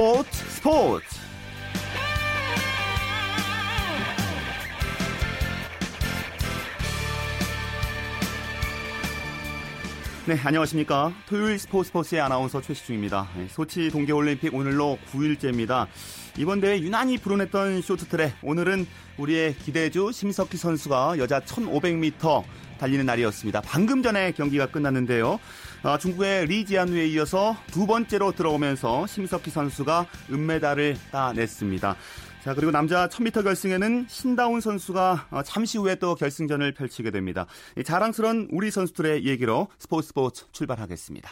스포츠 스포츠 네, 안녕하십니까. 토요일 스포츠 스포츠의 아나운서 최시중입니다. 네, 소치 동계올림픽 오늘로 9일째입니다. 이번 대회 유난히 불운했던 쇼트트랙. 오늘은 우리의 기대주 심석희 선수가 여자 1500m 달리는 날이었습니다. 방금 전에 경기가 끝났는데요. 아, 중국의 리지안우에 이어서 두 번째로 들어오면서 심석희 선수가 은메달을 따냈습니다. 자, 그리고 남자 1000m 결승에는 신다운 선수가 어, 잠시 후에 또 결승전을 펼치게 됩니다. 자랑스러운 우리 선수들의 얘기로 스포츠 스포츠 출발하겠습니다.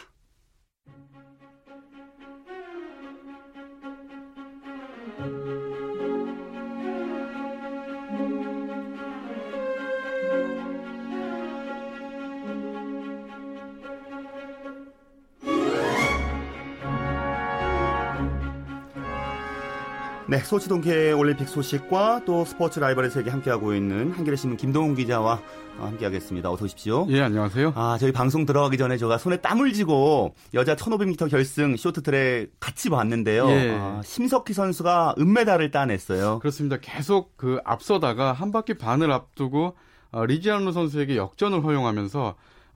네, 소치 동계 올림픽 소식과 또 스포츠 라이벌의 세계 함께하고 있는 한겨레 신문 김동훈 기자와 함께하겠습니다. 어서 오십시오. 예, 안녕하세요. 아, 저희 방송 들어가기 전에 제가 손에 땀을 쥐고 여자 1500m 결승 쇼트트랙 같이 봤는데요. 예. 아, 심석희 선수가 은메달을 따냈어요. 그렇습니다. 계속 그 앞서다가 한 바퀴 반을 앞두고 어, 리지아노 선수에게 역전을 허용하면서 어,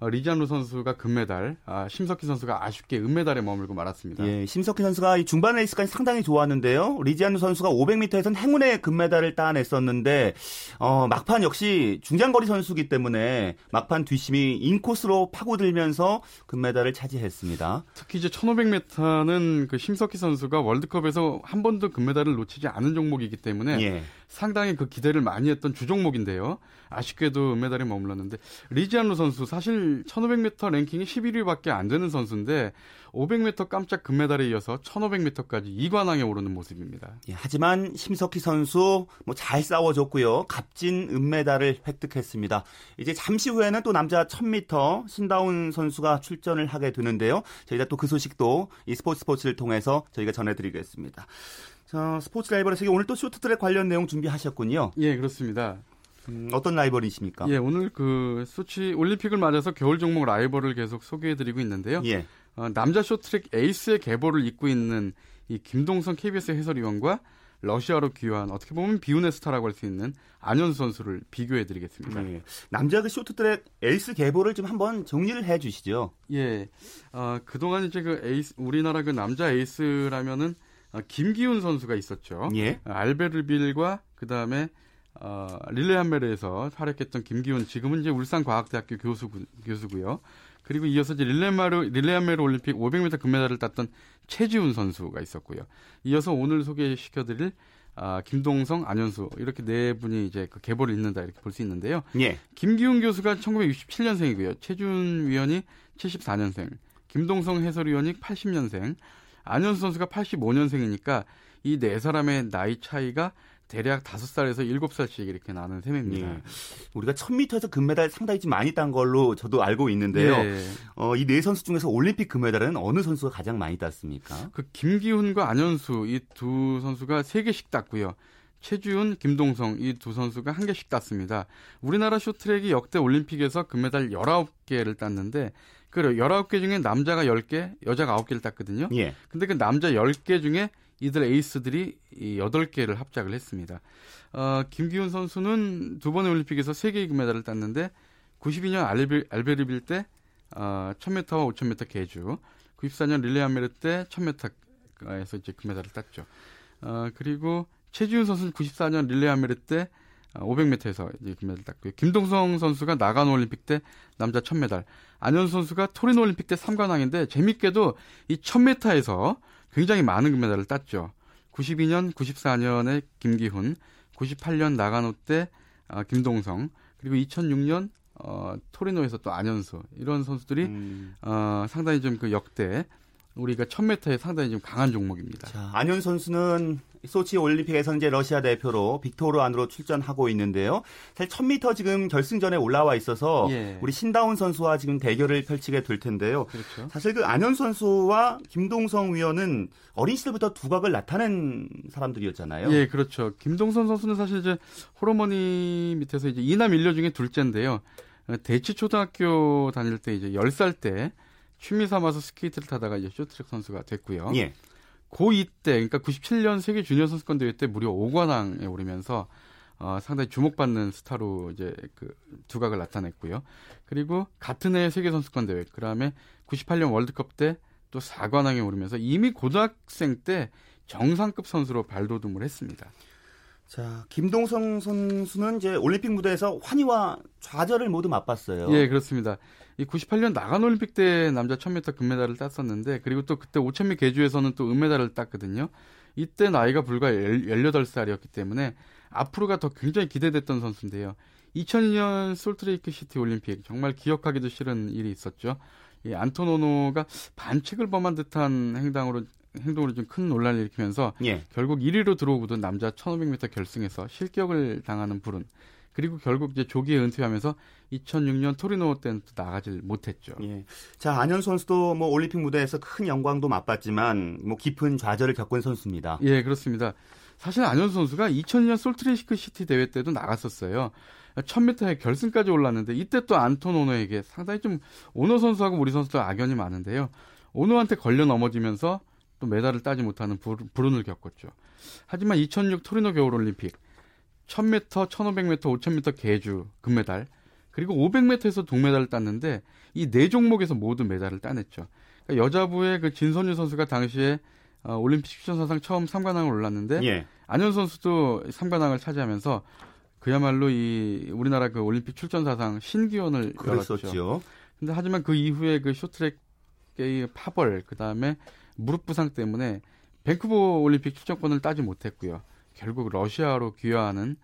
리지안루 선수가 금메달, 아, 심석희 선수가 아쉽게 은메달에 머물고 말았습니다. 예, 심석희 선수가 이 중반 레이스까지 상당히 좋았는데요. 리지안루 선수가 500m에서는 행운의 금메달을 따냈었는데 어, 막판 역시 중장거리 선수기 때문에 막판 뒷심이 인코스로 파고들면서 금메달을 차지했습니다. 특히 이제 1500m는 그 심석희 선수가 월드컵에서 한 번도 금메달을 놓치지 않은 종목이기 때문에 예. 상당히 그 기대를 많이 했던 주종목인데요. 아쉽게도 은메달에 머물렀는데 리지안루 선수 사실 1500m 랭킹이 11위밖에 안 되는 선수인데 500m 깜짝 금메달에 이어서 1500m까지 2관왕에 오르는 모습입니다. 예, 하지만 심석희 선수 뭐 잘 싸워줬고요. 값진 은메달을 획득했습니다. 이제 잠시 후에는 또 남자 1000m 신다운 선수가 출전을 하게 되는데요. 저희가 또 그 소식도 이 스포츠 스포츠를 통해서 저희가 전해드리겠습니다. 자, 스포츠 라이벌의 세계 오늘 또 쇼트트랙 관련 내용 준비하셨군요. 예, 그렇습니다. 음, 어떤 라이벌이십니까? 예, 오늘 그 소치 올림픽을 맞아서 겨울 종목 라이벌을 계속 소개해드리고 있는데요. 예. 어, 남자 쇼트트랙 에이스의 계보를 잇고 있는 이 김동성 KBS 해설위원과 러시아로 귀화한 어떻게 보면 비운의 스타라고 할 수 있는 안현수 선수를 비교해드리겠습니다. 네. 남자 그 쇼트트랙 에이스 계보를 좀 한번 정리를 해주시죠. 예, 어, 그동안 이제 그 에이스 우리나라 그 남자 에이스라면은 어, 김기훈 선수가 있었죠. 예. 알베르빌과 그 다음에 어, 릴레함메르에서 활약했던 김기훈 지금은 이제 울산과학대학교 교수 교수고요. 그리고 이어서 이제 릴레마르 릴레이한메르 올림픽 500m 금메달을 땄던 최지훈 선수가 있었고요. 이어서 오늘 소개시켜드릴 아, 김동성, 안현수 이렇게 네 분이 이제 그 계보를 잇는다 이렇게 볼 수 있는데요. 예. 김기훈 교수가 1967년생이고요. 최준 위원이 74년생, 김동성 해설위원이 80년생, 안현수 선수가 85년생이니까 이 네 사람의 나이 차이가 대략 5살에서 7살씩 이렇게 나는 셈입니다. 예. 우리가 1000m에서 금메달 상당히 좀 많이 딴 걸로 저도 알고 있는데요. 예. 어, 이 네 선수 중에서 올림픽 금메달은 어느 선수가 가장 많이 땄습니까? 그 김기훈과 안현수 이 두 선수가 3개씩 땄고요. 최주훈, 김동성 이 두 선수가 한 개씩 땄습니다. 우리나라 쇼트랙이 역대 올림픽에서 금메달 19개를 땄는데 그 19개 중에 남자가 10개, 여자가 9개를 땄거든요. 예. 근데 그 남자 10개 중에 이들 에이스들이 이 8개를 합작을 했습니다. 어, 김기훈 선수는 두 번의 올림픽에서 3개의 금메달을 땄는데 92년 알베, 알베르빌 때 어, 1000m와 5000m 계주, 94년 릴레이 한메르 때 1000m에서 이제 금메달을 땄죠. 어, 그리고 최지훈 선수는 94년 릴레이 한메르 때 500m에서 이제 금메달 땄고요. 김동성 선수가 나간 올림픽 때 남자 1000m, 안현 선수가 토리노 올림픽 때 3관왕인데 재밌게도 이 1000m에서 굉장히 많은 금메달을 땄죠. 92년, 94년에 김기훈, 98년 나가노 때 어, 김동성, 그리고 2006년 어, 토리노에서 또 안현수 이런 선수들이 음. 어, 상당히 좀 그 역대 우리가 1000m에 상당히 좀 강한 종목입니다. 자, 안현 선수는 소치 올림픽에서 이제 러시아 대표로 빅토르 안으로 출전하고 있는데요. 사실 1000m 지금 결승전에 올라와 있어서 예. 우리 신다운 선수와 지금 대결을 펼치게 될 텐데요. 그렇죠. 사실 그 안현 선수와 김동성 위원은 어린 시절부터 두각을 나타낸 사람들이었잖아요. 예, 그렇죠. 김동성 선수는 사실 이제 홀어머니 밑에서 이제 이남 일녀 중에 둘째인데요. 대치 초등학교 다닐 때 이제 10살 때 취미 삼아서 스케이트를 타다가 이제 쇼트트랙 선수가 됐고요. 예. 고2 때, 그러니까 97년 세계 주니어 선수권 대회 때 무려 5관왕에 오르면서 어, 상당히 주목받는 스타로 이제 그 두각을 나타냈고요. 그리고 같은 해 세계 선수권 대회, 그다음에 98년 월드컵 때 또 4관왕에 오르면서 이미 고등학생 때 정상급 선수로 발돋움을 했습니다. 자, 김동성 선수는 이제 올림픽 무대에서 환희와 좌절을 모두 맛봤어요. 예, 그렇습니다. 이 98년 나간 올림픽 때 남자 1000m 금메달을 땄었는데 그리고 또 그때 5000m 계주에서는 또 은메달을 땄거든요. 이때 나이가 불과 18살이었기 때문에 앞으로가 더 굉장히 기대됐던 선수인데요. 2002년 솔트레이크 시티 올림픽 정말 기억하기도 싫은 일이 있었죠. 이 안토노노가 반칙을 범한 듯한 행동으로 행동으로 좀 큰 논란을 일으키면서 예. 결국 1위로 들어오고도 남자 1500m 결승에서 실격을 당하는 불운 그리고 결국 이제 조기에 은퇴하면서 2006년 토리노 때는 또 나가질 못했죠. 예. 자 안현 선수도 뭐 올림픽 무대에서 큰 영광도 맛봤지만 뭐 깊은 좌절을 겪은 선수입니다. 예 그렇습니다. 사실 안현 선수가 2000년 솔트레이크 시티 대회 때도 나갔었어요. 1000m의 결승까지 올랐는데 이때 또 안톤 오노에게 상당히 좀 오노 선수하고 우리 선수들 악연이 많은데요. 오노한테 걸려 넘어지면서 또 메달을 따지 못하는 불운을 겪었죠. 하지만 2006 토리노 겨울올림픽 1000m, 1500m, 5000m 계주 금메달 그리고 500m에서 동메달을 땄는데 이 네 종목에서 모두 메달을 따냈죠. 그러니까 여자부의 그 진선유 선수가 당시에 어, 올림픽 출전사상 처음 3관왕을 올랐는데 예. 안현 선수도 3관왕을 차지하면서 그야말로 이 우리나라 그 올림픽 출전사상 신기원을 그랬었죠. 열었죠. 근데 하지만 그 이후에 그 쇼트랙의 파벌 그다음에 무릎 부상 때문에 밴쿠버 올림픽 출전권을 따지 못했고요. 결국 러시아로 귀화하는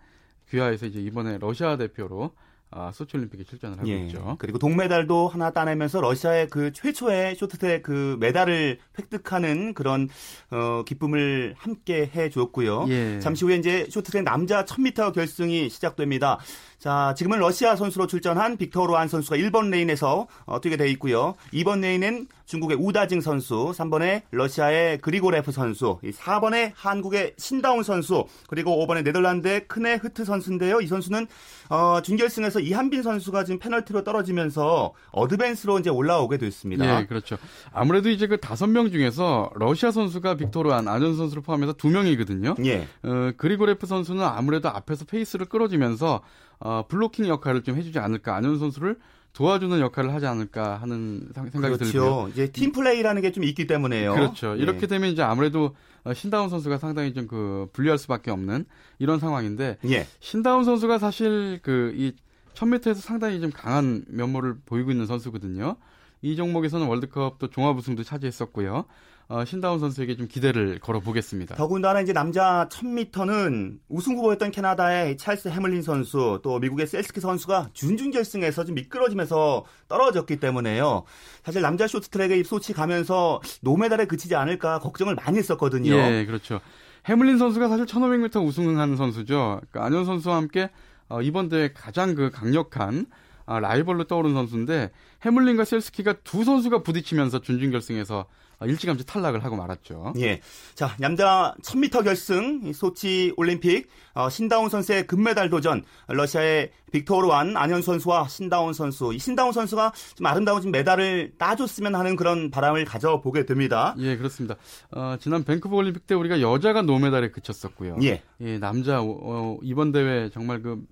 귀화해서 이제 이번에 러시아 대표로 아, 소치 올림픽에 출전을 하고 예. 있죠. 그리고 동메달도 하나 따내면서 러시아의 그 최초의 쇼트트랙 그 메달을 획득하는 그런 어, 기쁨을 함께 해 주었고요. 예. 잠시 후에 이제 쇼트트랙 남자 1000m 결승이 시작됩니다. 자, 지금은 러시아 선수로 출전한 빅토르 안 선수가 1번 레인에서 어, 뛰게 돼 있고요. 2번 레인은 중국의 우다징 선수, 3번에 러시아의 그리고레프 선수, 4번에 한국의 신다운 선수, 그리고 5번에 네덜란드의 크네흐트 선수인데요. 이 선수는 어, 준결승에서 이한빈 선수가 지금 페널티로 떨어지면서 advance로 이제 올라오게 됐습니다. 예, 그렇죠. 아무래도 이제 그 다섯 명 중에서 러시아 선수가 로안, 안현수 선수를 포함해서 두 명이거든요. 예. 어, 그리고레프 선수는 아무래도 앞에서 페이스를 끌어주면서 어, 블로킹 역할을 좀 해주지 않을까 안현수 선수를 도와주는 역할을 하지 않을까 하는 생각이 그렇죠. 들고요. 이제 팀 플레이라는 게 좀 있기 때문에요. 그렇죠. 예. 이렇게 되면 이제 아무래도 어, 신다운 선수가 상당히 좀 그 불리할 수밖에 없는 이런 상황인데 예. 신다운 선수가 사실 그이 1000m에서 상당히 좀 강한 면모를 보이고 있는 선수거든요. 이 종목에서는 월드컵도 종합 우승도 차지했었고요. 어, 신다운 선수에게 좀 기대를 걸어보겠습니다. 더군다나 이제 남자 1000m는 우승 후보였던 캐나다의 찰스 해물린 선수 또 미국의 셀스키 선수가 준준 결승에서 좀 미끄러지면서 떨어졌기 때문에요. 사실 남자 쇼트트랙에 소치 가면서 노메달에 그치지 않을까 걱정을 많이 했었거든요. 예, 그렇죠. 해물린 선수가 사실 1500m 우승한 선수죠. 그러니까 안현 선수와 함께 어, 이번 대회 가장 그 강력한 아, 라이벌로 떠오른 선수인데 해물린과 셀스키가 두 선수가 부딪히면서 준준결승에서 일찌감치 탈락을 하고 말았죠. 예. 자, 남자 1000m 결승 소치 올림픽 어, 신다운 선수의 금메달 도전 러시아의 빅토르 완 안현 선수와 신다운 선수. 이 신다운 선수가 좀 아름다운 좀 메달을 따줬으면 하는 그런 바람을 가져보게 됩니다. 예, 그렇습니다. 어, 지난 밴쿠버 올림픽 때 우리가 여자가 노메달에 그쳤었고요. 예. 예 남자 어, 이번 대회 정말 그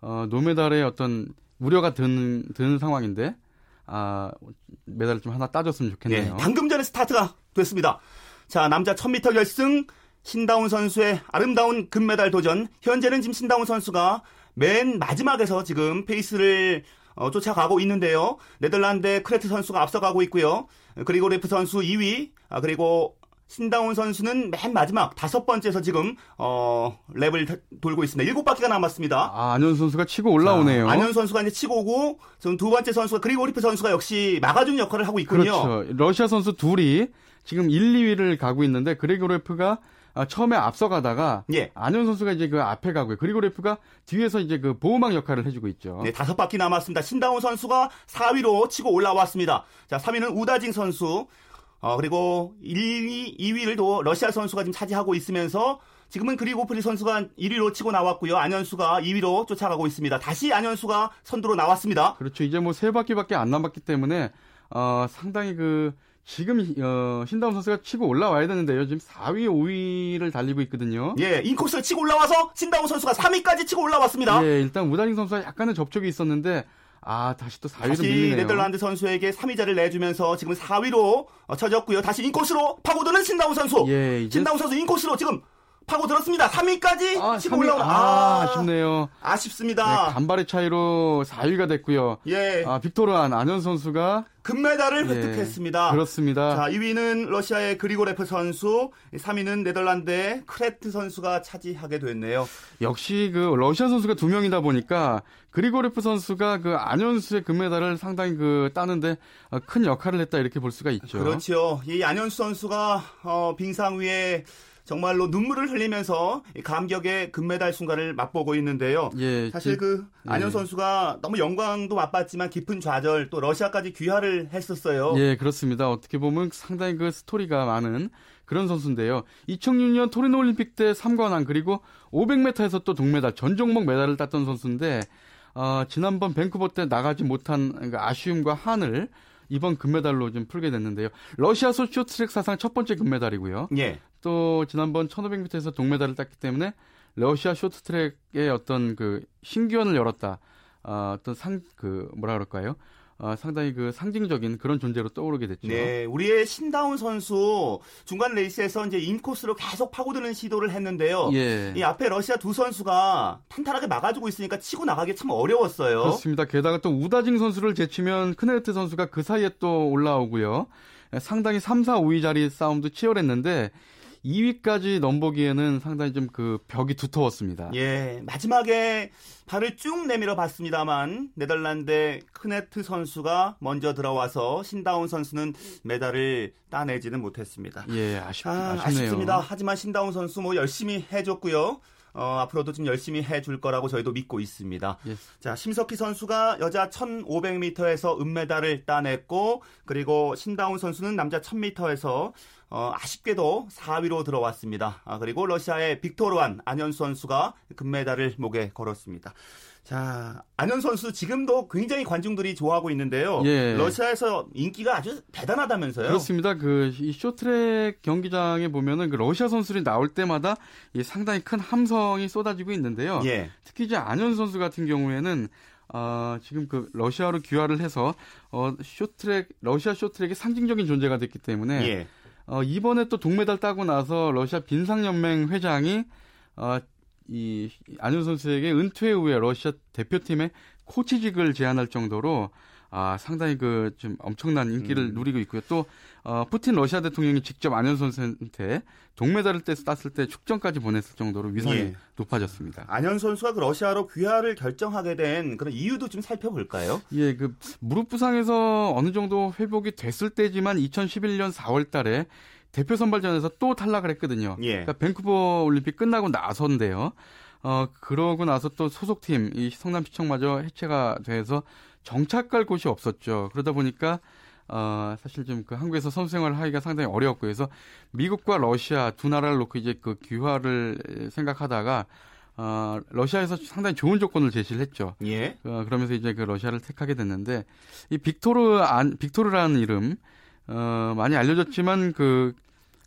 어, 노메달의 어떤 우려가 드는, 드는 상황인데 아, 메달을 좀 하나 따줬으면 좋겠네요. 네, 방금 전에 스타트가 됐습니다. 자, 남자 1000m 결승 신다운 선수의 아름다운 금메달 도전. 현재는 지금 신다운 선수가 맨 마지막에서 지금 페이스를 어, 쫓아가고 있는데요. 네덜란드 크네흐트 선수가 앞서가고 있고요. 그리고레프 선수 2위, 아, 그리고 신다운 선수는 맨 마지막 다섯 번째에서 지금 어 랩을 돌고 있습니다. 일곱 바퀴가 남았습니다. 아, 안현 선수가 치고 올라오네요. 자, 안현 선수가 이제 치고 오고 지금 두 번째 선수가 그리고리프 선수가 역시 막아주는 역할을 하고 있군요. 그렇죠. 러시아 선수 둘이 지금 1, 2위를 가고 있는데 그리고리프가 아, 처음에 앞서가다가 예. 안현 선수가 이제 그 앞에 가고요. 그리고 레프가 뒤에서 이제 그 보호막 역할을 해주고 있죠. 네, 다섯 바퀴 남았습니다. 신다운 선수가 4위로 치고 올라왔습니다. 자, 3위는 우다징 선수. 어, 그리고 1위, 2위를 또 러시아 선수가 지금 차지하고 있으면서 지금은 그리고프리 선수가 1위로 치고 나왔고요. 안현수가 2위로 쫓아가고 있습니다. 다시 안현수가 선두로 나왔습니다. 그렇죠. 이제 뭐 세 바퀴밖에 안 남았기 때문에 어, 상당히 그 지금 어, 신다운 선수가 치고 올라와야 되는데요. 지금 4위, 5위를 달리고 있거든요. 예, 인코스를 치고 올라와서 신다운 선수가 3위까지 치고 올라왔습니다. 예, 일단 우다진 선수가 약간의 접촉이 있었는데 아 다시 또 4위로 다시 밀리네요. 네덜란드 선수에게 3위자를 내주면서 지금 4위로 쳐졌고요. 다시 인코스로 파고드는 신다운 선수. 예, 이제 신다운 선수 인코스로 지금 파고들었습니다. 3위까지 아, 치고 3위, 올라오는 아, 아 쉽네요. 아쉽습니다. 네, 간발의 차이로 4위가 됐고요. 예, 아, 빅토르 안 안현수 선수가 금메달을 예, 획득했습니다. 그렇습니다. 자, 2위는 러시아의 그리고레프 선수, 3위는 네덜란드의 크네흐트 선수가 차지하게 됐네요. 역시 그 러시아 선수가 두 명이다 보니까 그리고레프 선수가 그 안현수의 금메달을 상당히 그 따는데 어, 큰 역할을 했다 이렇게 볼 수가 있죠. 그렇죠. 이 안현수 선수가 어, 빙상 위에 정말로 눈물을 흘리면서 이 감격의 금메달 순간을 맛보고 있는데요. 예, 사실 지- 그 안현 예. 선수가 너무 영광도 맛봤지만 깊은 좌절 또 러시아까지 귀화를 했었어요. 예, 그렇습니다. 어떻게 보면 상당히 그 스토리가 많은 그런 선수인데요. 2006년 토리노 올림픽 때 3관왕 그리고 500m에서 또 동메달 전 종목 메달을 땄던 선수인데 어, 지난번 밴쿠버 때 나가지 못한 그 아쉬움과 한을 이번 금메달로 좀 풀게 됐는데요. 러시아 쇼트트랙 사상 첫 번째 금메달이고요. 예. 또 지난번 1500m에서 동메달을 땄기 때문에 러시아 쇼트트랙의 어떤 그 신기원을 열었다. 어, 어떤 상 그 뭐라 그럴까요? 어, 상당히 그 상징적인 그런 존재로 떠오르게 됐죠. 네, 우리의 신다운 선수 중간 레이스에서 이제 인코스로 계속 파고드는 시도를 했는데요. 예. 이 앞에 러시아 두 선수가 탄탄하게 막아주고 있으니까 치고 나가기 참 어려웠어요. 그렇습니다. 게다가 또 우다징 선수를 제치면 크네흐트 선수가 그 사이에 또 올라오고요. 상당히 3, 4, 5위 자리 싸움도 치열했는데 2위까지 넘보기에는 상당히 좀 그 벽이 두터웠습니다. 예, 마지막에 발을 쭉 내밀어 봤습니다만 네덜란드의 크네흐트 선수가 먼저 들어와서 신다운 선수는 메달을 따내지는 못했습니다. 예, 아쉽, 아. 아쉽습니다. 하지만 신다운 선수 뭐 열심히 해줬고요. 어, 앞으로도 좀 열심히 해줄 거라고 저희도 믿고 있습니다. 예. 자, 심석희 선수가 여자 1500m에서 은메달을 따냈고, 그리고 신다운 선수는 남자 1000m에서 어, 아쉽게도 4위로 들어왔습니다. 아, 그리고 러시아의 빅토르안 안현 선수가 금메달을 목에 걸었습니다. 자, 안현 선수 지금도 굉장히 관중들이 좋아하고 있는데요. 예. 러시아에서 인기가 아주 대단하다면서요? 그렇습니다. 그 이 쇼트랙 경기장에 보면은 그 러시아 선수들이 나올 때마다 이 상당히 큰 함성이 쏟아지고 있는데요. 예. 특히 이제 안현 선수 같은 경우에는 어, 지금 그 러시아로 귀화를 해서 어, 쇼트랙 러시아 쇼트랙의 상징적인 존재가 됐기 때문에 예. 어, 이번에 또 동메달 따고 나서 러시아 빈상연맹 회장이 어, 이 안현 선수에게 은퇴 후에 러시아 대표팀의 코치직을 제안할 정도로 아, 상당히 그 좀 엄청난 인기를 음. 누리고 있고요. 또 어, 푸틴 러시아 대통령이 직접 안현 선수한테 동메달을 때 땄을 때 축전까지 보냈을 정도로 위상이 예. 높아졌습니다. 안현 선수가 그 러시아로 귀화를 결정하게 된 그런 이유도 좀 살펴볼까요? 예, 그 무릎 부상에서 어느 정도 회복이 됐을 때지만 2011년 4월 달에 대표 선발전에서 또 탈락을 했거든요. 예. 그러니까 밴쿠버 올림픽 끝나고 나서인데요. 어, 그러고 나서 또 소속팀 이 성남시청마저 해체가 돼서 정착할 곳이 없었죠. 그러다 보니까 어, 사실 좀 그 한국에서 선수 생활을 하기가 상당히 어려웠고 그래서 미국과 러시아 두 나라를 놓고 이제 그 귀화를 생각하다가 어, 러시아에서 상당히 좋은 조건을 제시를 했죠. 예. 어, 그러면서 이제 그 러시아를 택하게 됐는데 이 빅토르 안 빅토르라는 이름 어, 많이 알려졌지만 그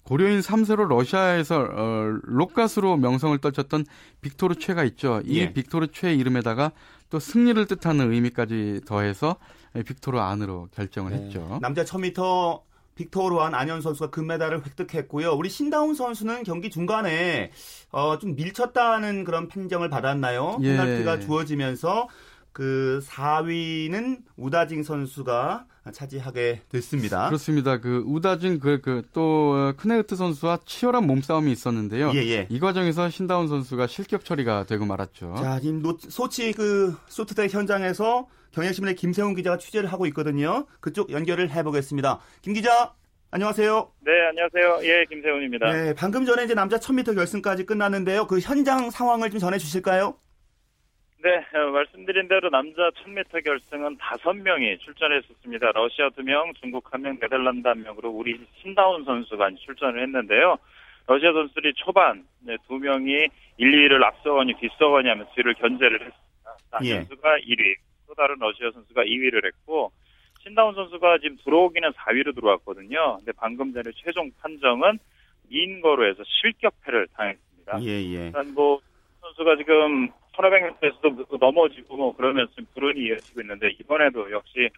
고려인 3세로 러시아에서 어, 록가스로 명성을 떨쳤던 빅토르 최가 있죠. 이 예. 빅토르 최 이름에다가 또 승리를 뜻하는 의미까지 더해서 빅토르 안으로 결정을 했죠. 남자 1000m 빅토르 안 안현수 선수가 금메달을 획득했고요. 우리 신다운 선수는 경기 중간에 어, 좀 밀쳤다는 그런 판정을 받았나요? 예. 페널티가 주어지면서 그 4위는 우다징 선수가 차지하게 됐습니다. 그렇습니다. 그 우다징 그그또 크네흐트 선수와 치열한 몸싸움이 있었는데요. 예, 예. 이 과정에서 신다운 선수가 실격 처리가 되고 말았죠. 자, 지금 노- 소치 그 소트대 현장에서 경향신문의 김세훈 기자가 취재를 하고 있거든요. 그쪽 연결을 해보겠습니다. 김 기자, 안녕하세요. 네, 안녕하세요. 예, 김세훈입니다. 네, 방금 전에 이제 남자 1000m 결승까지 끝났는데요. 그 현장 상황을 좀 전해 주실까요? 네, 어, 말씀드린 대로 남자 1000m 결승은 5명이 출전했었습니다. 러시아 2명, 중국 1명, 네덜란드 1명으로 우리 신다운 선수가 출전을 했는데요. 러시아 선수들이 초반 네, 2명이 1, 2위를 앞서거니 뒤서거니 하면서 뒤를 견제를 했습니다. 안 예. 선수가 1위, 또 다른 러시아 선수가 2위를 했고 신다운 선수가 지금 들어오기는 4위로 들어왔거든요. 근데 방금 전에 최종 판정은 민거로 해서 실격패를 당했습니다. 예, 예. 일단 뭐 선수가 지금 1500m에서도 넘어지고 뭐 그러면서 불운이 이어지고 있는데 이번에도 역시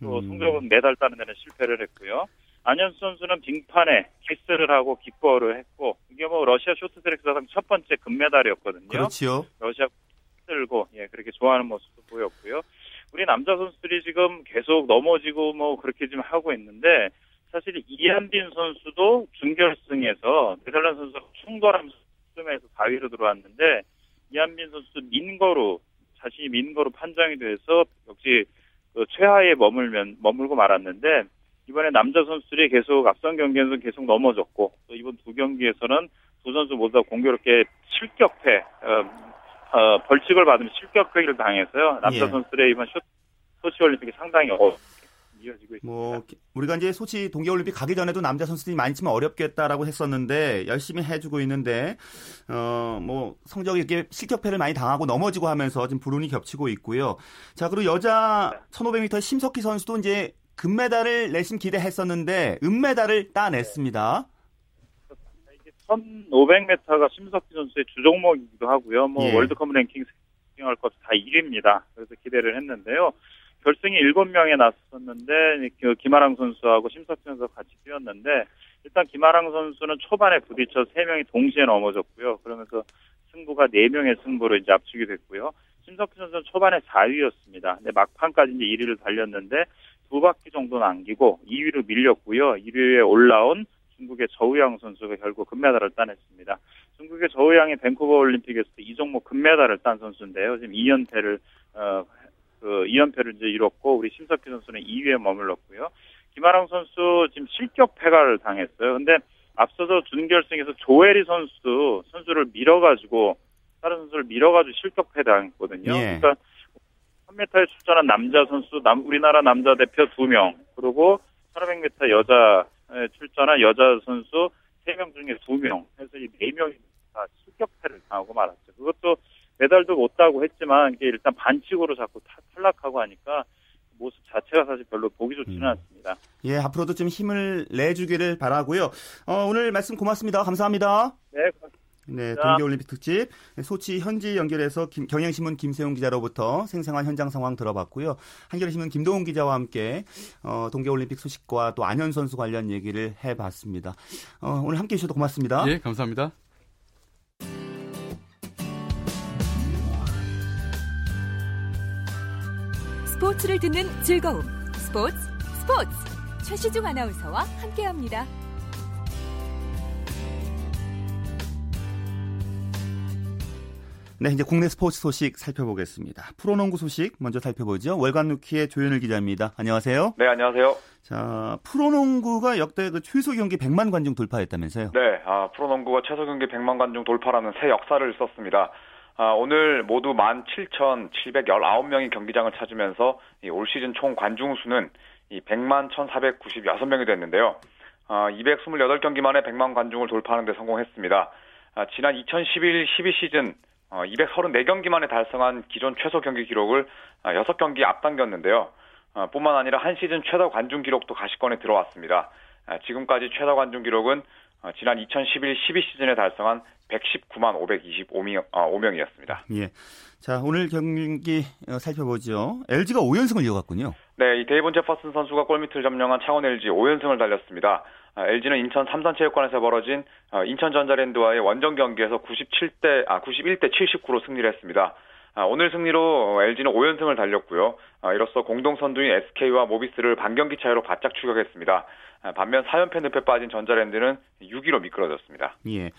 또 음. 성적은 메달 따는 데는 실패를 했고요. 안현수 선수는 빙판에 키스를 하고 기뻐를 했고 이게 뭐 러시아 쇼트트랙 사상 첫 번째 금메달이었거든요. 그렇지요. 러시아 들고 예 그렇게 좋아하는 모습도 보였고요. 우리 남자 선수들이 지금 계속 넘어지고 뭐 그렇게 좀 하고 있는데 사실 이한빈 선수도 준결승에서 네덜란드 선수가 충돌하면서 승에서 4위로 들어왔는데 이한빈 선수 민거로 자신이 민거로 판정이 돼서 역시 그 최하에 머물면 머물고 말았는데 이번에 남자 선수들이 계속 앞선 경기에서 계속 넘어졌고 또 이번 두 경기에서는 두 선수 모두 다 공교롭게 실격패 어, 어, 벌칙을 받으면 실격패를 당해서요. 남자 예. 선수들의 이번 쇼, 소치 올림픽이 상당히 어렵게 이어지고 있습니다. 뭐 우리가 이제 소치 동계올림픽 가기 전에도 남자 선수들이 많지만 어렵겠다라고 했었는데 열심히 해주고 있는데 어뭐 성적이 이렇게 실격패를 많이 당하고 넘어지고 하면서 지금 불운이 겹치고 있고요. 자 그리고 여자 1500m 심석희 선수도 이제 금메달을 내심 기대했었는데 은메달을 따냈습니다. 이게 1500m가 심석희 선수의 주종목이기도 하고요. 뭐 예. 월드컵 랭킹 할것다 1위입니다. 그래서 기대를 했는데요. 결승에 7명에 나섰는데 그 김아랑 선수하고 심석희 선수가 같이 뛰었는데 일단 김아랑 선수는 초반에 부딪혀 3명이 동시에 넘어졌고요. 그러면서 승부가 4명의 승부로 이제 압축이 됐고요. 심석희 선수는 초반에 4위였습니다. 근데 막판까지 이제 1위를 달렸는데 두 바퀴 정도 남기고 2위로 밀렸고요. 1위에 올라온 중국의 저우양 선수가 결국 금메달을 따냈습니다. 중국의 저우양이 밴쿠버 올림픽에서 이 종목 금메달을 딴 선수인데요. 지금 2연패를 어, 그 2연패를 이제 이뤘고 우리 심석희 선수는 2위에 머물렀고요. 김아랑 선수 지금 실격 패가를 당했어요. 근데 앞서서 준결승에서 조에리 선수 선수를 밀어가지고 다른 선수를 밀어가지고 실격패 당했거든요. 예. 그러니까 1000m에 출전한 남자 선수 남 우리나라 남자 대표 2명 그리고 1500m 여자에 출전한 여자 선수 3명 중에 2명 해서 이 4명이 다 실격패를 당하고 말았죠. 그것도 메달도 못 따고 했지만 이게 일단 반칙으로 자꾸 타- 탈락하고 하니까 모습 자체가 사실 별로 보기 좋지는 음. 않습니다. 예 앞으로도 좀 힘을 내주기를 바라고요. 어, 오늘 말씀 고맙습니다. 감사합니다. 네, 네, 자. 동계올림픽 특집 소치 현지 연결해서 김- 경향신문 김세용 기자로부터 생생한 현장 상황 들어봤고요. 한겨레신문 김동훈 기자와 함께 어, 동계올림픽 소식과 또 안현 선수 관련 얘기를 해봤습니다. 어, 오늘 함께해 주셔서 고맙습니다. 예, 감사합니다. 스포츠를 듣는 즐거움. 스포츠, 스포츠. 최시중 아나운서와 함께합니다. 네, 이제 국내 스포츠 소식 살펴보겠습니다. 프로농구 소식 먼저 살펴보죠. 월간 루키의 조현일 기자입니다. 안녕하세요. 네, 안녕하세요. 자, 프로농구가 역대 그 최소 경기 100만 관중 돌파했다면서요? 네, 아, 프로농구가 최소 경기 100만 관중 돌파라는 새 역사를 썼습니다. 아, 오늘 모두 17,719명이 경기장을 찾으면서 이올 시즌 총 관중 수는 이 100만 1,496명이 됐는데요. 아, 228경기 만에 100만 관중을 돌파하는 데 성공했습니다. 아, 지난 2011-12 시즌 어, 234경기 만에 달성한 기존 최소 경기 기록을 아, 6경기 앞당겼는데요. 어, 뿐만 아니라 한 시즌 최다 관중 기록도 가시권에 들어왔습니다. 아, 지금까지 최다 관중 기록은 어, 지난 2011-12 시즌에 달성한 119만 525명, 어, 5명이었습니다. 예. 자, 오늘 경기 어, 살펴보죠. LG가 5연승을 이어갔군요. 네, 이 데이본 제퍼슨 선수가 골밑을 점령한 창원 LG 5연승을 달렸습니다. 아, LG는 인천 삼산체육관에서 벌어진 어, 인천 전자랜드와의 원정 경기에서 97대 아 91대 79로 승리를 했습니다. 아, 오늘 승리로 LG는 5연승을 달렸고요. 아, 이로써 공동 선두인 SK와 모비스를 반경기 차이로 바짝 추격했습니다. 아, 반면 4연패 늪에 빠진 전자랜드는 6위로 미끄러졌습니다. 예.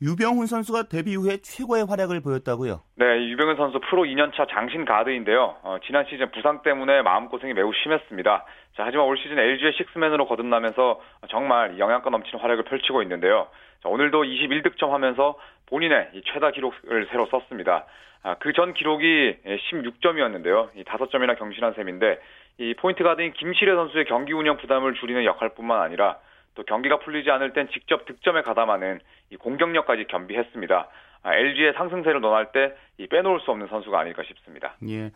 유병훈 선수가 데뷔 후에 최고의 활약을 보였다고요. 네, 이 유병현 선수 프로 2년차 장신 가드인데요. 어, 지난 시즌 부상 때문에 마음고생이 매우 심했습니다. 자, 하지만 올 시즌 LG의 식스맨으로 거듭나면서 정말 영양가 넘치는 활약을 펼치고 있는데요. 자, 오늘도 21득점 하면서 본인의 이 최다 기록을 새로 썼습니다. 아, 그 전 기록이 16점이었는데요. 이 5점이나 경신한 셈인데 이 포인트 가드인 김시래 선수의 경기 운영 부담을 줄이는 역할뿐만 아니라 또 경기가 풀리지 않을 땐 직접 득점에 가담하는 이 공격력까지 겸비했습니다. 아, LG의 상승세를 논할 때 이 빼놓을 수 없는 선수가 아닐까 싶습니다. 예.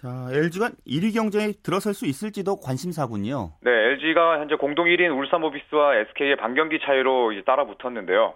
자, LG가 1위 경쟁에 들어설 수 있을지도 관심사군요. 네, LG가 현재 공동 1위인 울산모비스와 SK의 반경기 차이로 따라 붙었는데요.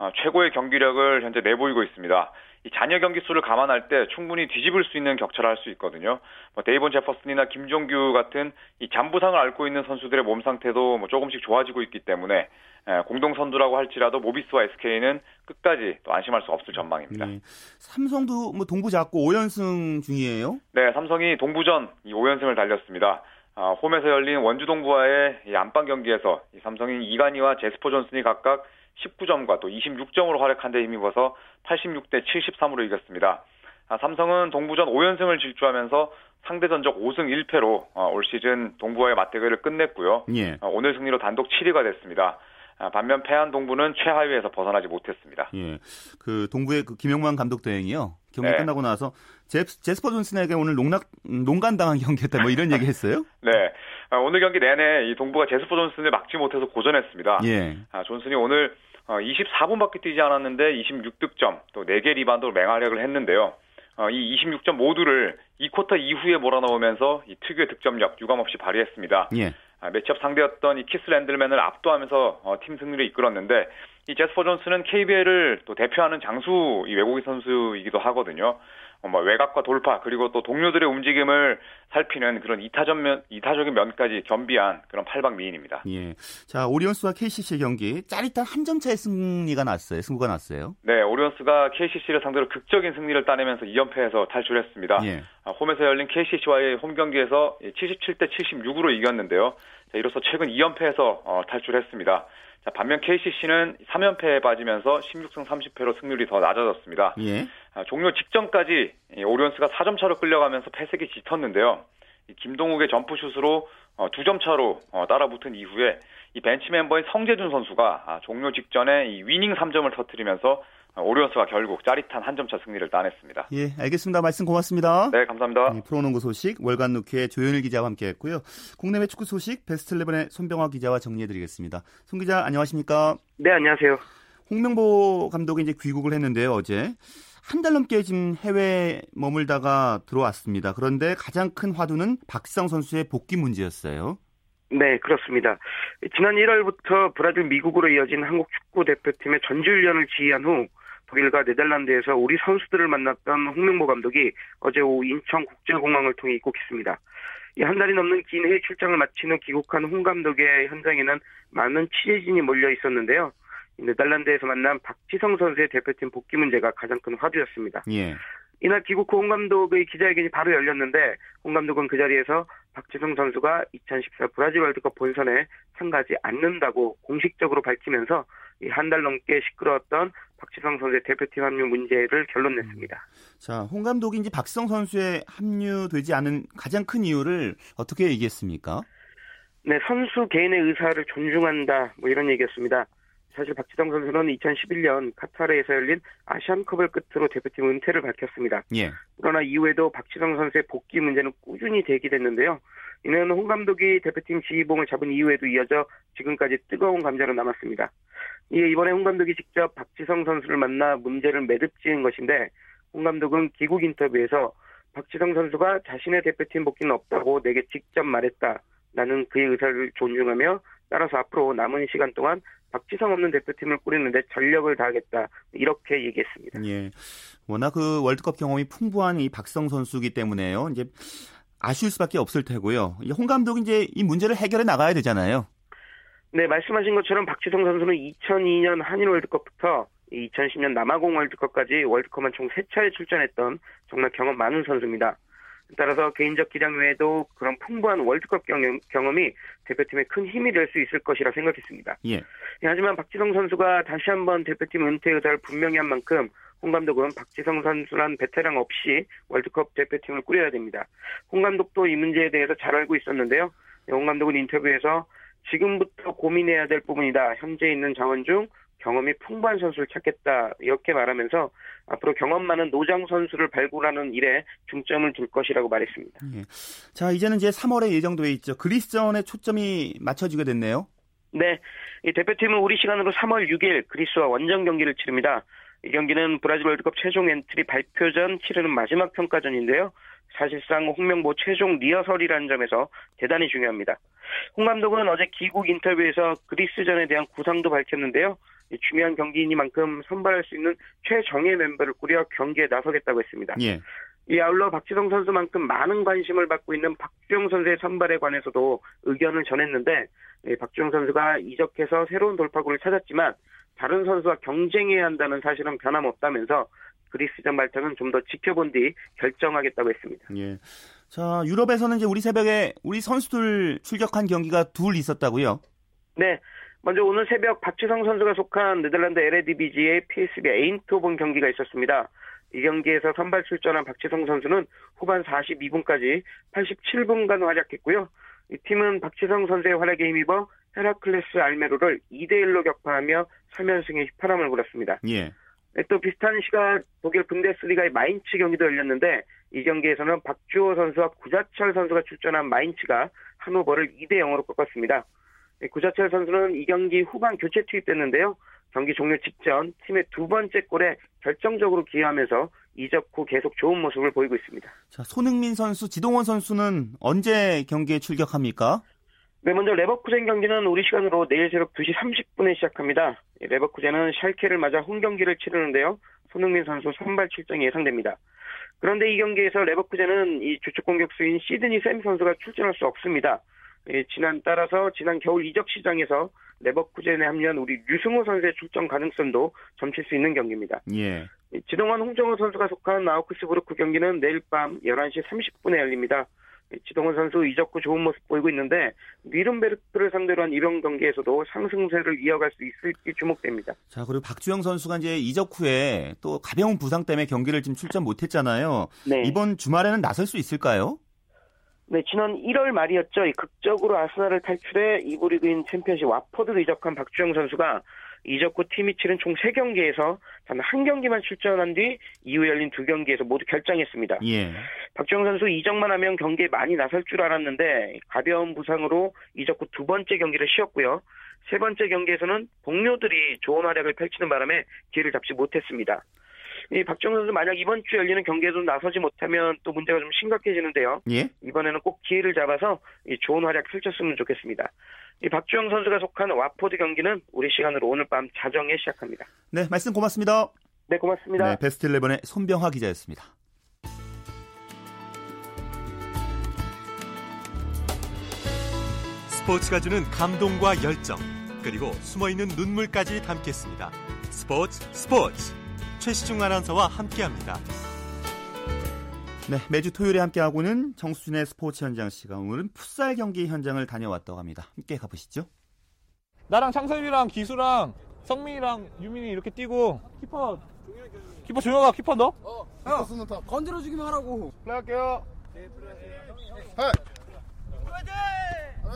어, 최고의 경기력을 현재 내보이고 있습니다. 이 잔여 경기 수를 감안할 때 충분히 뒤집을 수 있는 격차를 할 수 있거든요. 뭐 데이본 제퍼슨이나 김종규 같은 이 잔부상을 앓고 있는 선수들의 몸 상태도 뭐 조금씩 좋아지고 있기 때문에 예, 공동 선두라고 할지라도 모비스와 SK는 끝까지 또 안심할 수 없을 전망입니다. 네. 삼성도 뭐 동부 잡고 5연승 중이에요? 네, 삼성이 동부전 이 5연승을 달렸습니다. 아, 홈에서 열린 원주 동부와의 이 안방 경기에서 이 삼성인 이관희와 제스퍼 존슨이 각각 19점과 또 26점으로 활약한 데 힘입어서 86대 73으로 이겼습니다. 아, 삼성은 동부전 5연승을 질주하면서 상대 전적 5승 1패로 어, 올 시즌 동부와의 맞대결을 끝냈고요. 예. 어, 오늘 승리로 단독 7위가 됐습니다. 아, 반면 패한 동부는 최하위에서 벗어나지 못했습니다. 예. 그 동부의 그 김영만 감독 대행이요. 경기 네. 끝나고 나서 제, 제스퍼 존슨에게 오늘 농락 농간당한 경기였다 뭐 이런 얘기 했어요? 네. 아, 오늘 경기 내내 이 동부가 제스퍼 존슨을 막지 못해서 고전했습니다. 예. 아, 존슨이 오늘 24분밖에 어, 뛰지 않았는데 26득점 또 4개 리바운드로 맹활약을 했는데요. 어, 이 26점 모두를 2쿼터 이후에 몰아넣으면서 이 특유의 득점력 유감없이 발휘했습니다. 예. 아, 매치업 상대였던 이 키스 랜들맨을 압도하면서 어, 팀 승리를 이끌었는데 이 제스퍼 존슨은 KBL을 또 대표하는 장수 이 외국인 선수이기도 하거든요. 어, 뭐 외곽과 돌파 그리고 또 동료들의 움직임을 살피는 그런 이타적 면 이타적인 면까지 겸비한 그런 팔방 미인입니다. 예. 자 오리온스와 KCC 경기 짜릿한 한 점 차의 승리가 났어요. 승부가 났어요. 네, 오리온스가 KCC를 상대로 극적인 승리를 따내면서 2연패에서 탈출했습니다. 예. 아, 홈에서 열린 KCC와의 홈 경기에서 77대 76으로 이겼는데요. 자, 이로써 최근 2연패에서 어, 탈출했습니다. 자, 반면 KCC는 3연패에 빠지면서 16승 30패로 승률이 더 낮아졌습니다. 예. 아, 종료 직전까지 오리온스가 4점 차로 끌려가면서 패색이 짙었는데요. 김동욱의 점프슛으로 어, 2점 차로 어, 따라붙은 이후에 이 벤치 멤버인 성재준 선수가 아, 종료 직전에 이 위닝 3점을 터뜨리면서 오리온스가 결국 짜릿한 한 점 차 승리를 따냈습니다. 예, 알겠습니다. 말씀 고맙습니다. 네, 감사합니다. 네, 프로농구 소식 월간 루키의 조현일 기자와 함께했고요. 국내외 축구 소식 베스트 11의 손병화 기자와 정리해드리겠습니다. 손 기자 안녕하십니까? 네, 안녕하세요. 홍명보 감독이 이제 귀국을 했는데요, 어제. 한 달 넘게 지금 해외에 머물다가 들어왔습니다. 그런데 가장 큰 화두는 박지성 선수의 복귀 문제였어요. 네, 그렇습니다. 지난 1월부터 브라질, 미국으로 이어진 한국 축구 대표팀의 전지훈련을 지휘한 후 독일과 네덜란드에서 우리 선수들을 만났던 홍명보 감독이 어제 오후 인천국제공항을 통해 입국했습니다. 이한 달이 넘는 긴 해외 출장을 마친 후 귀국한 홍 감독의 현장에는 많은 취재진이 몰려 있었는데요. 네덜란드에서 만난 박지성 선수의 대표팀 복귀 문제가 가장 큰 화두였습니다. 예. 이날 귀국 후 홍 감독의 기자회견이 바로 열렸는데 홍 감독은 그 자리에서 박지성 선수가 2014 브라질 월드컵 본선에 참가하지 않는다고 공식적으로 밝히면서 한 달 넘게 시끄러웠던 박지성 선수의 대표팀 합류 문제를 결론 냈습니다. 음. 자, 홍 감독이 이제 박지성 선수의 합류되지 않은 가장 큰 이유를 어떻게 얘기했습니까? 네, 선수 개인의 의사를 존중한다. 뭐 이런 얘기였습니다. 사실 박지성 선수는 2011년 카타르에서 열린 아시안컵을 끝으로 대표팀 은퇴를 밝혔습니다. 예. 그러나 이후에도 박지성 선수의 복귀 문제는 꾸준히 대기됐는데요. 이는 홍 감독이 대표팀 지휘봉을 잡은 이후에도 이어져 지금까지 뜨거운 감자로 남았습니다. 이에 이번에 홍 감독이 직접 박지성 선수를 만나 문제를 매듭지은 것인데 홍 감독은 기국 인터뷰에서 박지성 선수가 자신의 대표팀 복귀는 없다고 내게 직접 말했다. 나는 그의 의사를 존중하며 따라서 앞으로 남은 시간 동안 박지성 없는 대표팀을 꾸리는데 전력을 다하겠다 이렇게 얘기했습니다. 예, 워낙 그 월드컵 경험이 풍부한 이 박성 선수기 때문에요. 이제 아쉬울 수밖에 없을 테고요. 홍 감독이 이제 이 문제를 해결해 나가야 되잖아요. 네, 말씀하신 것처럼 박지성 선수는 2002년 한일 월드컵부터 2010년 남아공 월드컵까지 월드컵만 총 3차례 출전했던 정말 경험 많은 선수입니다. 따라서 개인적 기량 외에도 그런 풍부한 월드컵 경험, 경험 이 대표팀에 큰 힘이 될 수 있을 것이라 생각했습니다. 예. 예. 하지만 박지성 선수가 다시 한번 대표팀 은퇴 의사를 분명히 한 만큼 홍 감독은 박지성 선수란 베테랑 없이 월드컵 대표팀을 꾸려야 됩니다. 홍 감독도 이 문제에 대해서 잘 알고 있었는데요. 홍 감독은 인터뷰에서 지금부터 고민해야 될 부분이다. 현재 있는 자원 중 경험이 풍부한 선수를 찾겠다 이렇게 말하면서 앞으로 경험 많은 노장 선수를 발굴하는 일에 중점을 둘 것이라고 말했습니다. 예. 자 이제는 이제 3월에 예정돼 있죠. 그리스전에 초점이 맞춰지게 됐네요. 네, 이 대표팀은 우리 시간으로 3월 6일 그리스와 원정 경기를 치릅니다. 이 경기는 브라질 월드컵 최종 엔트리 발표 전 치르는 마지막 평가전인데요. 사실상 홍명보호 최종 리허설이라는 점에서 대단히 중요합니다. 홍 감독은 어제 기국 인터뷰에서 그리스전에 대한 구상도 밝혔는데요. 중요한 경기이니만큼 선발할 수 있는 최정예 멤버를 꾸려 경기에 나서겠다고 했습니다. 예. 이 아울러 박지성 선수만큼 많은 관심을 받고 있는 박주영 선수의 선발에 관해서도 의견을 전했는데 박주영 선수가 이적해서 새로운 돌파구를 찾았지만 다른 선수와 경쟁해야 한다는 사실은 변함없다면서 그리스전 발탁은 좀 더 지켜본 뒤 결정하겠다고 했습니다. 예. 자, 유럽에서는 이제 우리 새벽에 우리 선수들 출격한 경기가 둘 있었다고요? 네. 먼저 오늘 새벽 박지성 선수가 속한 네덜란드 LADBG의 PSV 에인토본 경기가 있었습니다. 이 경기에서 선발 출전한 박지성 선수는 후반 42분까지 87분간 활약했고요. 이 팀은 박지성 선수의 활약에 힘입어 헤라클레스 알메로를 2대1로 격파하며 3연승의 휘파람을 불었습니다. 예. 또 비슷한 시각 독일 분데스리가의 마인츠 경기도 열렸는데 이 경기에서는 박주호 선수와 구자철 선수가 출전한 마인츠가 한노버를 2대 0으로 꺾었습니다. 구자철 선수는 이 경기 후반 교체 투입됐는데요. 경기 종료 직전 팀의 두 번째 골에 결정적으로 기여하면서 이적 후 계속 좋은 모습을 보이고 있습니다. 자, 손흥민 선수, 지동원 선수는 언제 경기에 출격합니까? 네, 먼저 레버쿠젠 경기는 우리 시간으로 내일 새벽 2시 30분에 시작합니다. 레버쿠젠은 샬케를 맞아 홈 경기를 치르는데요. 손흥민 선수 선발 출장이 예상됩니다. 그런데 이 경기에서 레버쿠젠은 이 주축 공격수인 시드니 샘 선수가 출전할 수 없습니다. 예, 지난 따라서 지난 겨울 이적 시장에서 레버쿠젠에 합류한 우리 류승호 선수의 출전 가능성도 점칠 수 있는 경기입니다. 예. 지동환 홍정호 선수가 속한 아우크스부르크 경기는 내일 밤 11시 30분에 열립니다. 지동원 선수 이적 후 좋은 모습 보이고 있는데 니른베르크를 상대로 한 이번 경기에서도 상승세를 이어갈 수 있을지 주목됩니다. 자 그리고 박주영 선수가 이제 이적 후에 또 가벼운 부상 때문에 경기를 지금 출전 못했잖아요. 네. 이번 주말에는 나설 수 있을까요? 네, 지난 1월 말이었죠. 극적으로 아스날을 탈출해 이부 리그인 챔피언십 와퍼드로 이적한 박주영 선수가 이적 후 팀이 치른 총 3경기에서 단 한 경기만 출전한 뒤 이후 열린 두 경기에서 모두 결장했습니다. 예. 박주영 선수 이적만 하면 경기에 많이 나설 줄 알았는데 가벼운 부상으로 이적 후 두 번째 경기를 쉬었고요. 세 번째 경기에서는 동료들이 좋은 활약을 펼치는 바람에 기회를 잡지 못했습니다. 이 박주영 선수 만약 이번 주 열리는 경기에도 나서지 못하면 또 문제가 좀 심각해지는데요. 예. 이번에는 꼭 기회를 잡아서 이 좋은 활약 펼쳤으면 좋겠습니다. 이 박주영 선수가 속한 와포드 경기는 우리 시간으로 오늘 밤 자정에 시작합니다. 네, 말씀 고맙습니다. 네, 고맙습니다. 네, 베스트 11의 손병화 기자였습니다. 스포츠가 주는 감동과 열정, 그리고 숨어있는 눈물까지 담겠습니다. 스포츠 스포츠 최시중 아나운서와 함께합니다. 네, 매주 토요일에 함께하고는 정수진의 스포츠 현장 시간. 오늘은 풋살 경기 현장을 다녀왔다고 합니다. 함께 가보시죠. 나랑 창섭이랑 기수랑 성민이랑 유민이 이렇게 뛰고 키퍼 키퍼 조용아 키퍼 너? 어, 형, 건드려주기만 하라고. 플레이할게요. 네,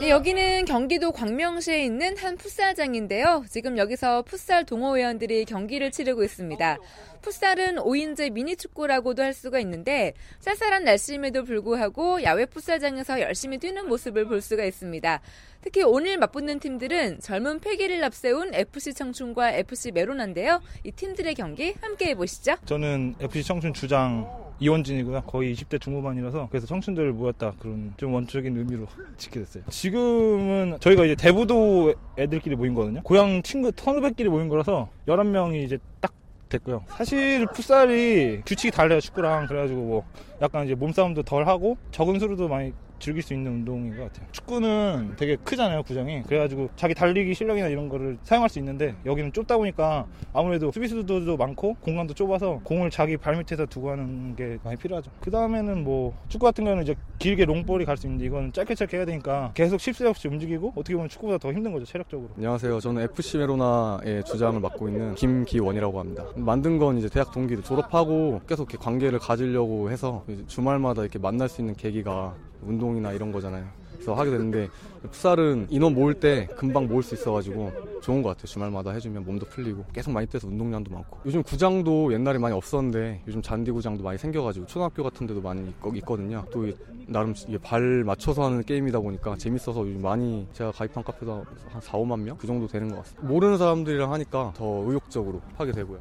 여기는 경기도 광명시에 있는 한 풋살장인데요. 지금 여기서 풋살 동호회원들이 경기를 치르고 있습니다. 풋살은 5인제 미니축구라고도 할 수가 있는데 쌀쌀한 날씨임에도 불구하고 야외 풋살장에서 열심히 뛰는 모습을 볼 수가 있습니다. 특히 오늘 맞붙는 팀들은 젊은 패기를 앞세운 FC 청춘과 FC 메로나인데요. 이 팀들의 경기 함께 해보시죠. 저는 FC 청춘 주장 이원진이고요. 거의 20대 중후반이라서 그래서 청춘들 모였다 그런 좀 원적인 의미로 짓게 됐어요. 지금은 저희가 이제 대부도 애들끼리 모인 거거든요. 고향 친구 선후배끼리 모인 거라서 11명이 이제 딱 됐고요. 사실 풋살이 규칙이 달라요 축구랑 그래가지고 뭐 약간 이제 몸싸움도 덜 하고 적은 수로도 많이 즐길 수 있는 운동인 것 같아요. 축구는 되게 크잖아요, 구장이. 그래가지고 자기 달리기 실력이나 이런 거를 사용할 수 있는데 여기는 좁다 보니까 아무래도 수비수들도 많고 공간도 좁아서 공을 자기 발밑에서 두고 하는 게 많이 필요하죠. 그 다음에는 뭐 축구 같은 경우는 이제 길게 롱볼이 갈 수 있는데 이건 짧게 짧게 해야 되니까 계속 쉴새 없이 움직이고 어떻게 보면 축구보다 더 힘든 거죠, 체력적으로. 안녕하세요. 저는 FC 메로나의 주장을 맡고 있는 김기원이라고 합니다. 만든 건 이제 대학 동기들 졸업하고 계속 이렇게 관계를 가지려고 해서 주말마다 이렇게 만날 수 있는 계기가 운동이나 이런 거잖아요. 그래서 하게 됐는데 풋살은 인원 모을 때 금방 모을 수 있어가지고 좋은 것 같아요. 주말마다 해주면 몸도 풀리고 계속 많이 뛰어서 운동량도 많고 요즘 구장도 옛날에 많이 없었는데 요즘 잔디 구장도 많이 생겨가지고 초등학교 같은 데도 많이 있거든요. 또 나름 발 맞춰서 하는 게임이다 보니까 재밌어서 요즘 많이 제가 가입한 카페도 한 4, 5만 명? 그 정도 되는 것 같습니다. 모르는 사람들이랑 하니까 더 의욕적으로 하게 되고요.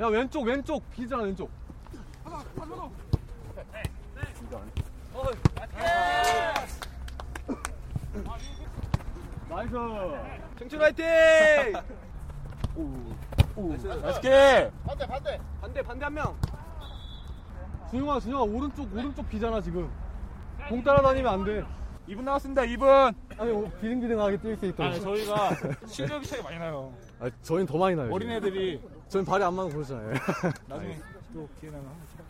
야, 왼쪽, 왼쪽. 비잖아, 왼쪽. Nice. 청춘 화이팅! 맛있게. 반대 반대 반대 반대 한 명. 준영아 준영아 오른쪽 오른쪽 비잖아 지금. 공 따라다니면 안 돼. 2분 나왔습니다. 2분. 아니 어, 비등비등하게 뛸 수 있도록. 아니 저희가 실력이 차이 많이 나요. 아, 저희는 더 많이 나요. 어린애들이 저희는 발이 안 맞는 그러잖아요. 나중에 또 기회 나면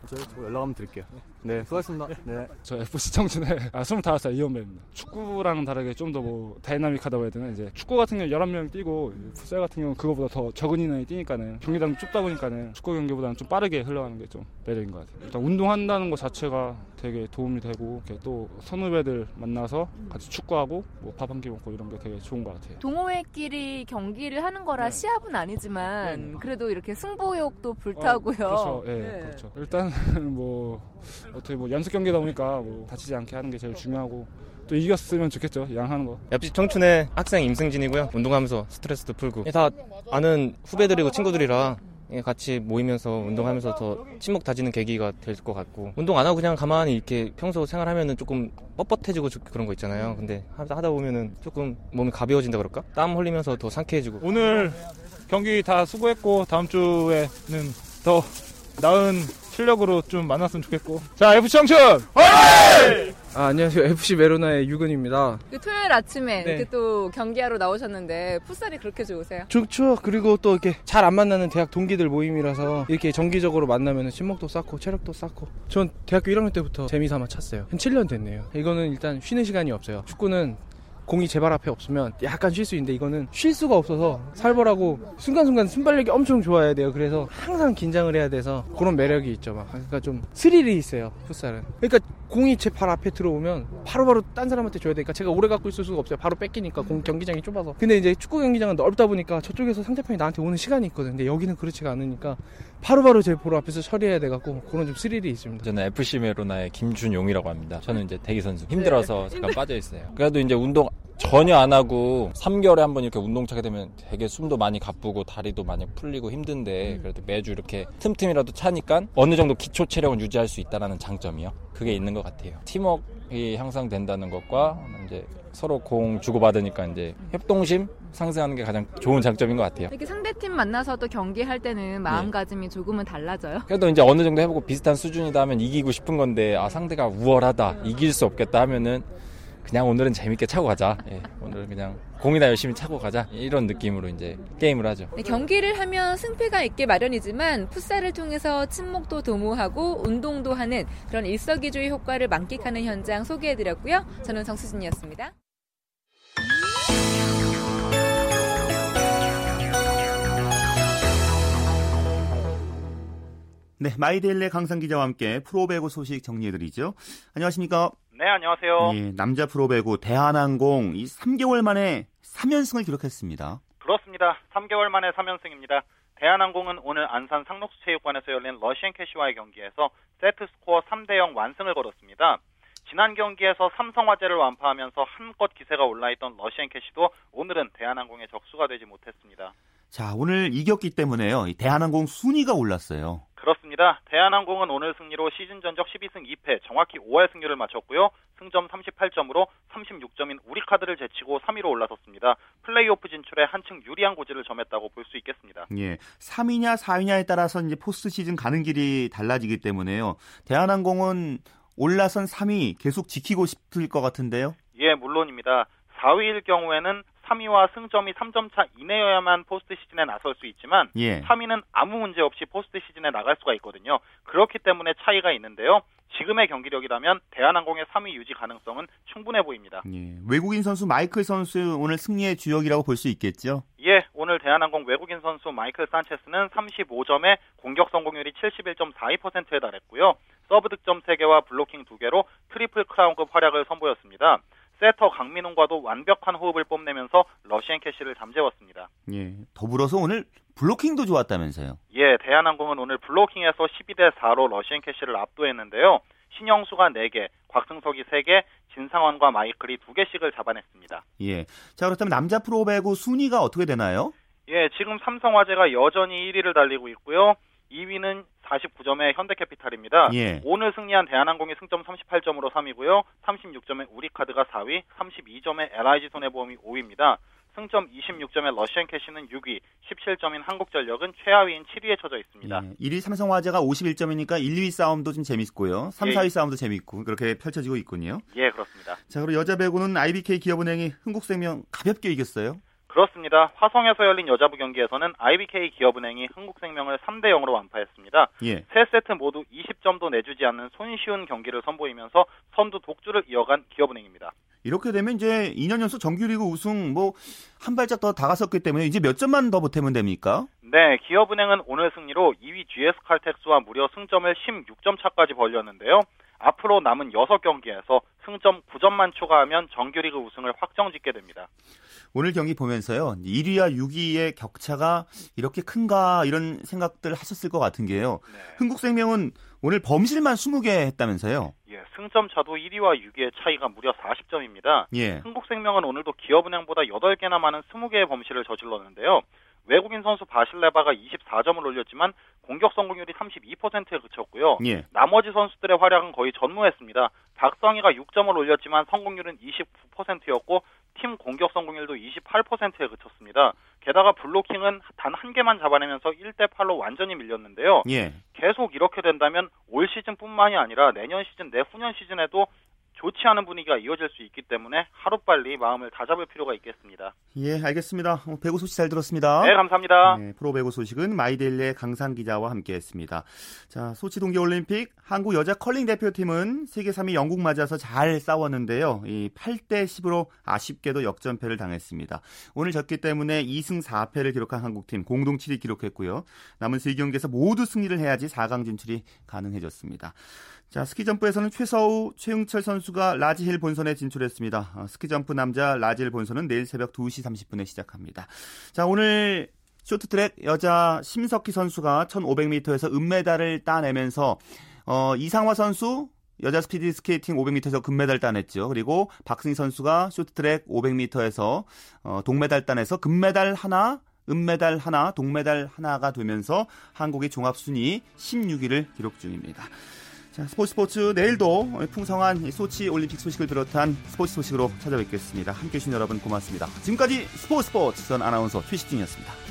저희 저 연락 한번 드릴게요. 네, 수고하셨습니다. 네. 저 FC 청춘의 아, 25살 이현배입니다. 축구랑 다르게 좀 더 뭐 다이나믹하다고 해야 되나 이제 축구 같은 경우 11명 뛰고 풋살 같은 경우 그거보다 더 적은 인원이 뛰니까는 경기장 좁다 보니까는 축구 경기보다는 좀 빠르게 흘러가는 게 좀 매력인 것 같아요. 일단 운동한다는 것 자체가 되게 도움이 되고 이렇게 또 선후배들 만나서 같이 축구하고 뭐 밥 한 끼 먹고 이런 게 되게 좋은 것 같아요. 동호회끼리 경기를 하는 거라 네. 시합은 아니지만 네, 네. 그래도 이렇게 승부욕도 불타고요. 그렇죠. 예, 네. 그렇죠. 일단 뭐 어떻게 뭐 연습 경기다 보니까 뭐 다치지 않게 하는 게 제일 중요하고 또 이겼으면 좋겠죠. 양하는 거. 옆집 청춘의 학생 임승진이고요. 운동하면서 스트레스도 풀고 다 아는 후배들이고 친구들이라 같이 모이면서 운동하면서 더 친목 다지는 계기가 될 것 같고 운동 안 하고 그냥 가만히 이렇게 평소 생활하면은 조금 뻣뻣해지고 좀 그런 거 있잖아요. 근데 하다 하다 보면은 조금 몸이 가벼워진다 그럴까? 땀 흘리면서 더 상쾌해지고 오늘 경기 다 수고했고 다음 주에는 더 나은 실력으로 좀 만났으면 좋겠고 자 FC 청춘 아, 안녕하세요. FC 메로나의 유근입니다. 그 토요일 아침에 네. 이렇게 또 경기하러 나오셨는데 풋살이 그렇게 좋으세요? 좋죠. 그리고 또 이렇게 잘 안 만나는 대학 동기들 모임이라서 이렇게 정기적으로 만나면 친목도 쌓고 체력도 쌓고. 전 대학교 1학년 때부터 재미삼아 찼어요. 한 7년 됐네요. 이거는 일단 쉬는 시간이 없어요. 축구는 공이 제 발 앞에 없으면 약간 쉴 수 있는데 이거는 쉴 수가 없어서 살벌하고 순간순간 순발력이 엄청 좋아야 돼요. 그래서 항상 긴장을 해야 돼서 그런 매력이 있죠. 막 그러니까 좀 스릴이 있어요. 풋살은. 그러니까 공이 제 발 앞에 들어오면 바로바로 딴 사람한테 줘야 되니까 제가 오래 갖고 있을 수가 없어요. 바로 뺏기니까 공 경기장이 좁아서. 근데 이제 축구 경기장은 넓다 보니까 저쪽에서 상대편이 나한테 오는 시간이 있거든. 근데 여기는 그렇지가 않으니까 바로바로 제볼 앞에서 처리해야 돼 갖고 그런 좀 스릴이 있습니다. 저는 FC 메로나의 김준용이라고 합니다. 저는 이제 대기 선수 힘들어서 잠깐 빠져 있어요. 그래도 이제 운동 전혀 안 하고 3개월에 한 번 이렇게 운동 차게 되면 되게 숨도 많이 가쁘고 다리도 많이 풀리고 힘든데 그래도 매주 이렇게 틈틈이라도 차니까 어느 정도 기초 체력은 유지할 수 있다라는 장점이요. 그게 있는 것 같아요. 팀워크가 향상된다는 것과 이제 서로 공 주고받으니까 이제 협동심 상승하는 게 가장 좋은 장점인 것 같아요. 이렇게 상대팀 만나서도 경기할 때는 마음가짐이 조금은 달라져요? 그래도 이제 어느 정도 해보고 비슷한 수준이다 하면 이기고 싶은 건데 아 상대가 우월하다 이길 수 없겠다 하면은 그냥 오늘은 재밌게 차고 가자. 예, 오늘 그냥 공이나 열심히 차고 가자 이런 느낌으로 이제 게임을 하죠. 네, 경기를 하면 승패가 있게 마련이지만 풋살을 통해서 친목도 도모하고 운동도 하는 그런 일석이조의 효과를 만끽하는 현장 소개해드렸고요. 저는 정수진이었습니다. 네, 마이데일리 강상 기자와 함께 프로배구 소식 정리해드리죠. 안녕하십니까? 네, 안녕하세요. 예, 남자 프로배구 대한항공 이 3개월 만에 3연승을 기록했습니다. 그렇습니다. 3개월 만에 3연승입니다. 대한항공은 오늘 안산 상록수체육관에서 열린 러시앤캐시와의 경기에서 세트 스코어 3대 0 완승을 거뒀습니다. 지난 경기에서 삼성화재를 완파하면서 한껏 기세가 올라있던 러시앤캐시도 오늘은 대한항공의 적수가 되지 못했습니다. 자, 오늘 이겼기 때문에요. 이 대한항공 순위가 올랐어요. 그렇습니다. 대한항공은 오늘 승리로 시즌 전적 12승 2패, 정확히 5할 승률을 마쳤고요. 승점 38점으로 36점인 우리카드를 제치고 3위로 올라섰습니다. 플레이오프 진출에 한층 유리한 고지를 점했다고 볼 수 있겠습니다. 예. 3위냐 4위냐에 따라서 이제 포스트 시즌 가는 길이 달라지기 때문에요. 대한항공은 올라선 3위 계속 지키고 싶을 것 같은데요. 예, 물론입니다. 4위일 경우에는 3위와 승점이 3점 차 이내여야만 포스트 시즌에 나설 수 있지만 예. 3위는 아무 문제 없이 포스트 시즌에 나갈 수가 있거든요. 그렇기 때문에 차이가 있는데요. 지금의 경기력이라면 대한항공의 3위 유지 가능성은 충분해 보입니다. 예. 외국인 선수 마이클 선수 오늘 승리의 주역이라고 볼 수 있겠죠. 예, 오늘 대한항공 외국인 선수 마이클 산체스는 35점에 공격 성공률이 71.42%에 달했고요. 서브 득점 3개와 블로킹 2개로 트리플 크라운급 활약을 선보였습니다. 세터 강민웅과도 완벽한 호흡을 뽐내면서 러시앤캐시를 잠재웠습니다. 예. 더불어서 오늘 블로킹도 좋았다면서요. 예, 대한항공은 오늘 블로킹에서 12대 4로 러시앤캐시를 압도했는데요. 신영수가 4개, 곽승석이 3개, 진상헌과 마이클이 2개씩을 잡아냈습니다. 예. 자, 그렇다면 남자 프로배구 순위가 어떻게 되나요? 예, 지금 삼성화재가 여전히 1위를 달리고 있고요. 2위는 49점의 현대캐피탈입니다. 예. 오늘 승리한 대한항공이 승점 38점으로 3위고요. 36점의 우리카드가 4위, 32점의 LIG 손해보험이 5위입니다. 승점 26점의 러시앤캐시는 6위, 17점인 한국전력은 최하위인 7위에 처져 있습니다. 예. 1위 삼성화재가 51점이니까 1, 2위 싸움도 좀 재밌고요. 3, 예. 4위 싸움도 재밌고 그렇게 펼쳐지고 있군요. 예, 그렇습니다. 자, 그리고 여자 배구는 IBK 기업은행이 흥국생명 가볍게 이겼어요. 그렇습니다. 화성에서 열린 여자부 경기에서는 IBK 기업은행이 흥국생명을 3대 0으로 완파했습니다. 예. 세 세트 모두 20점도 내주지 않는 손쉬운 경기를 선보이면서 선두 독주를 이어간 기업은행입니다. 이렇게 되면 이제 2년 연속 정규리그 우승 뭐 한 발짝 더 다가섰기 때문에 이제 몇 점만 더 보태면 됩니까? 네, 기업은행은 오늘 승리로 2위 GS칼텍스와 무려 승점을 16점 차까지 벌렸는데요. 앞으로 남은 6경기에서 승점 9점만 추가하면 정규리그 우승을 확정짓게 됩니다. 오늘 경기 보면서요. 1위와 6위의 격차가 이렇게 큰가 이런 생각들 하셨을 것 같은 게요. 네. 흥국생명은 오늘 범실만 20개 했다면서요. 예, 승점 차도 1위와 6위의 차이가 무려 40점입니다. 예. 흥국생명은 오늘도 기업은행보다 8개나 많은 20개의 범실을 저질렀는데요. 외국인 선수 바실레바가 24점을 올렸지만 공격 성공률이 32%에 그쳤고요. 예. 나머지 선수들의 활약은 거의 전무했습니다. 박성희가 6점을 올렸지만 성공률은 29%였고 팀 공격 성공률도 28%에 그쳤습니다. 게다가 블로킹은 단 한 개만 잡아내면서 1대 8로 완전히 밀렸는데요. 예. 계속 이렇게 된다면 올 시즌뿐만이 아니라 내년 시즌, 내후년 시즌에도 좋지 않은 분위기가 이어질 수 있기 때문에 하루빨리 마음을 다잡을 필요가 있겠습니다. 예, 알겠습니다. 어, 배구 소식 잘 들었습니다. 네, 감사합니다. 네, 프로 배구 소식은 마이데일리의 강산 기자와 함께했습니다. 자, 소치 동계올림픽 한국 여자 컬링 대표팀은 세계 3위 영국 맞아서 잘 싸웠는데요. 이 8대 10으로 아쉽게도 역전패를 당했습니다. 오늘 졌기 때문에 2승 4패를 기록한 한국팀 공동 7위 기록했고요. 남은 3경기에서 모두 승리를 해야지 4강 진출이 가능해졌습니다. 자, 스키 점프에서는 최서우, 최흥철 선수가 라지힐 본선에 진출했습니다. 어, 스키 점프 남자 라지힐 본선은 내일 새벽 2시 30분에 시작합니다. 자, 오늘 쇼트트랙 여자 심석희 선수가 1500m에서 은메달을 따내면서 어, 이상화 선수 여자 스피드 스케이팅 500m에서 금메달 따냈죠. 그리고 박승희 선수가 쇼트트랙 500m에서 어, 동메달 따내서 금메달 하나, 은메달 하나, 동메달 하나가 되면서 한국의 종합순위 16위를 기록 중입니다. 자, 스포츠 스포츠 내일도 풍성한 소치 올림픽 소식을 비롯한 스포츠 소식으로 찾아뵙겠습니다. 함께 해 주신 여러분 고맙습니다. 지금까지 스포츠 스포츠 전 아나운서 최시중이었습니다.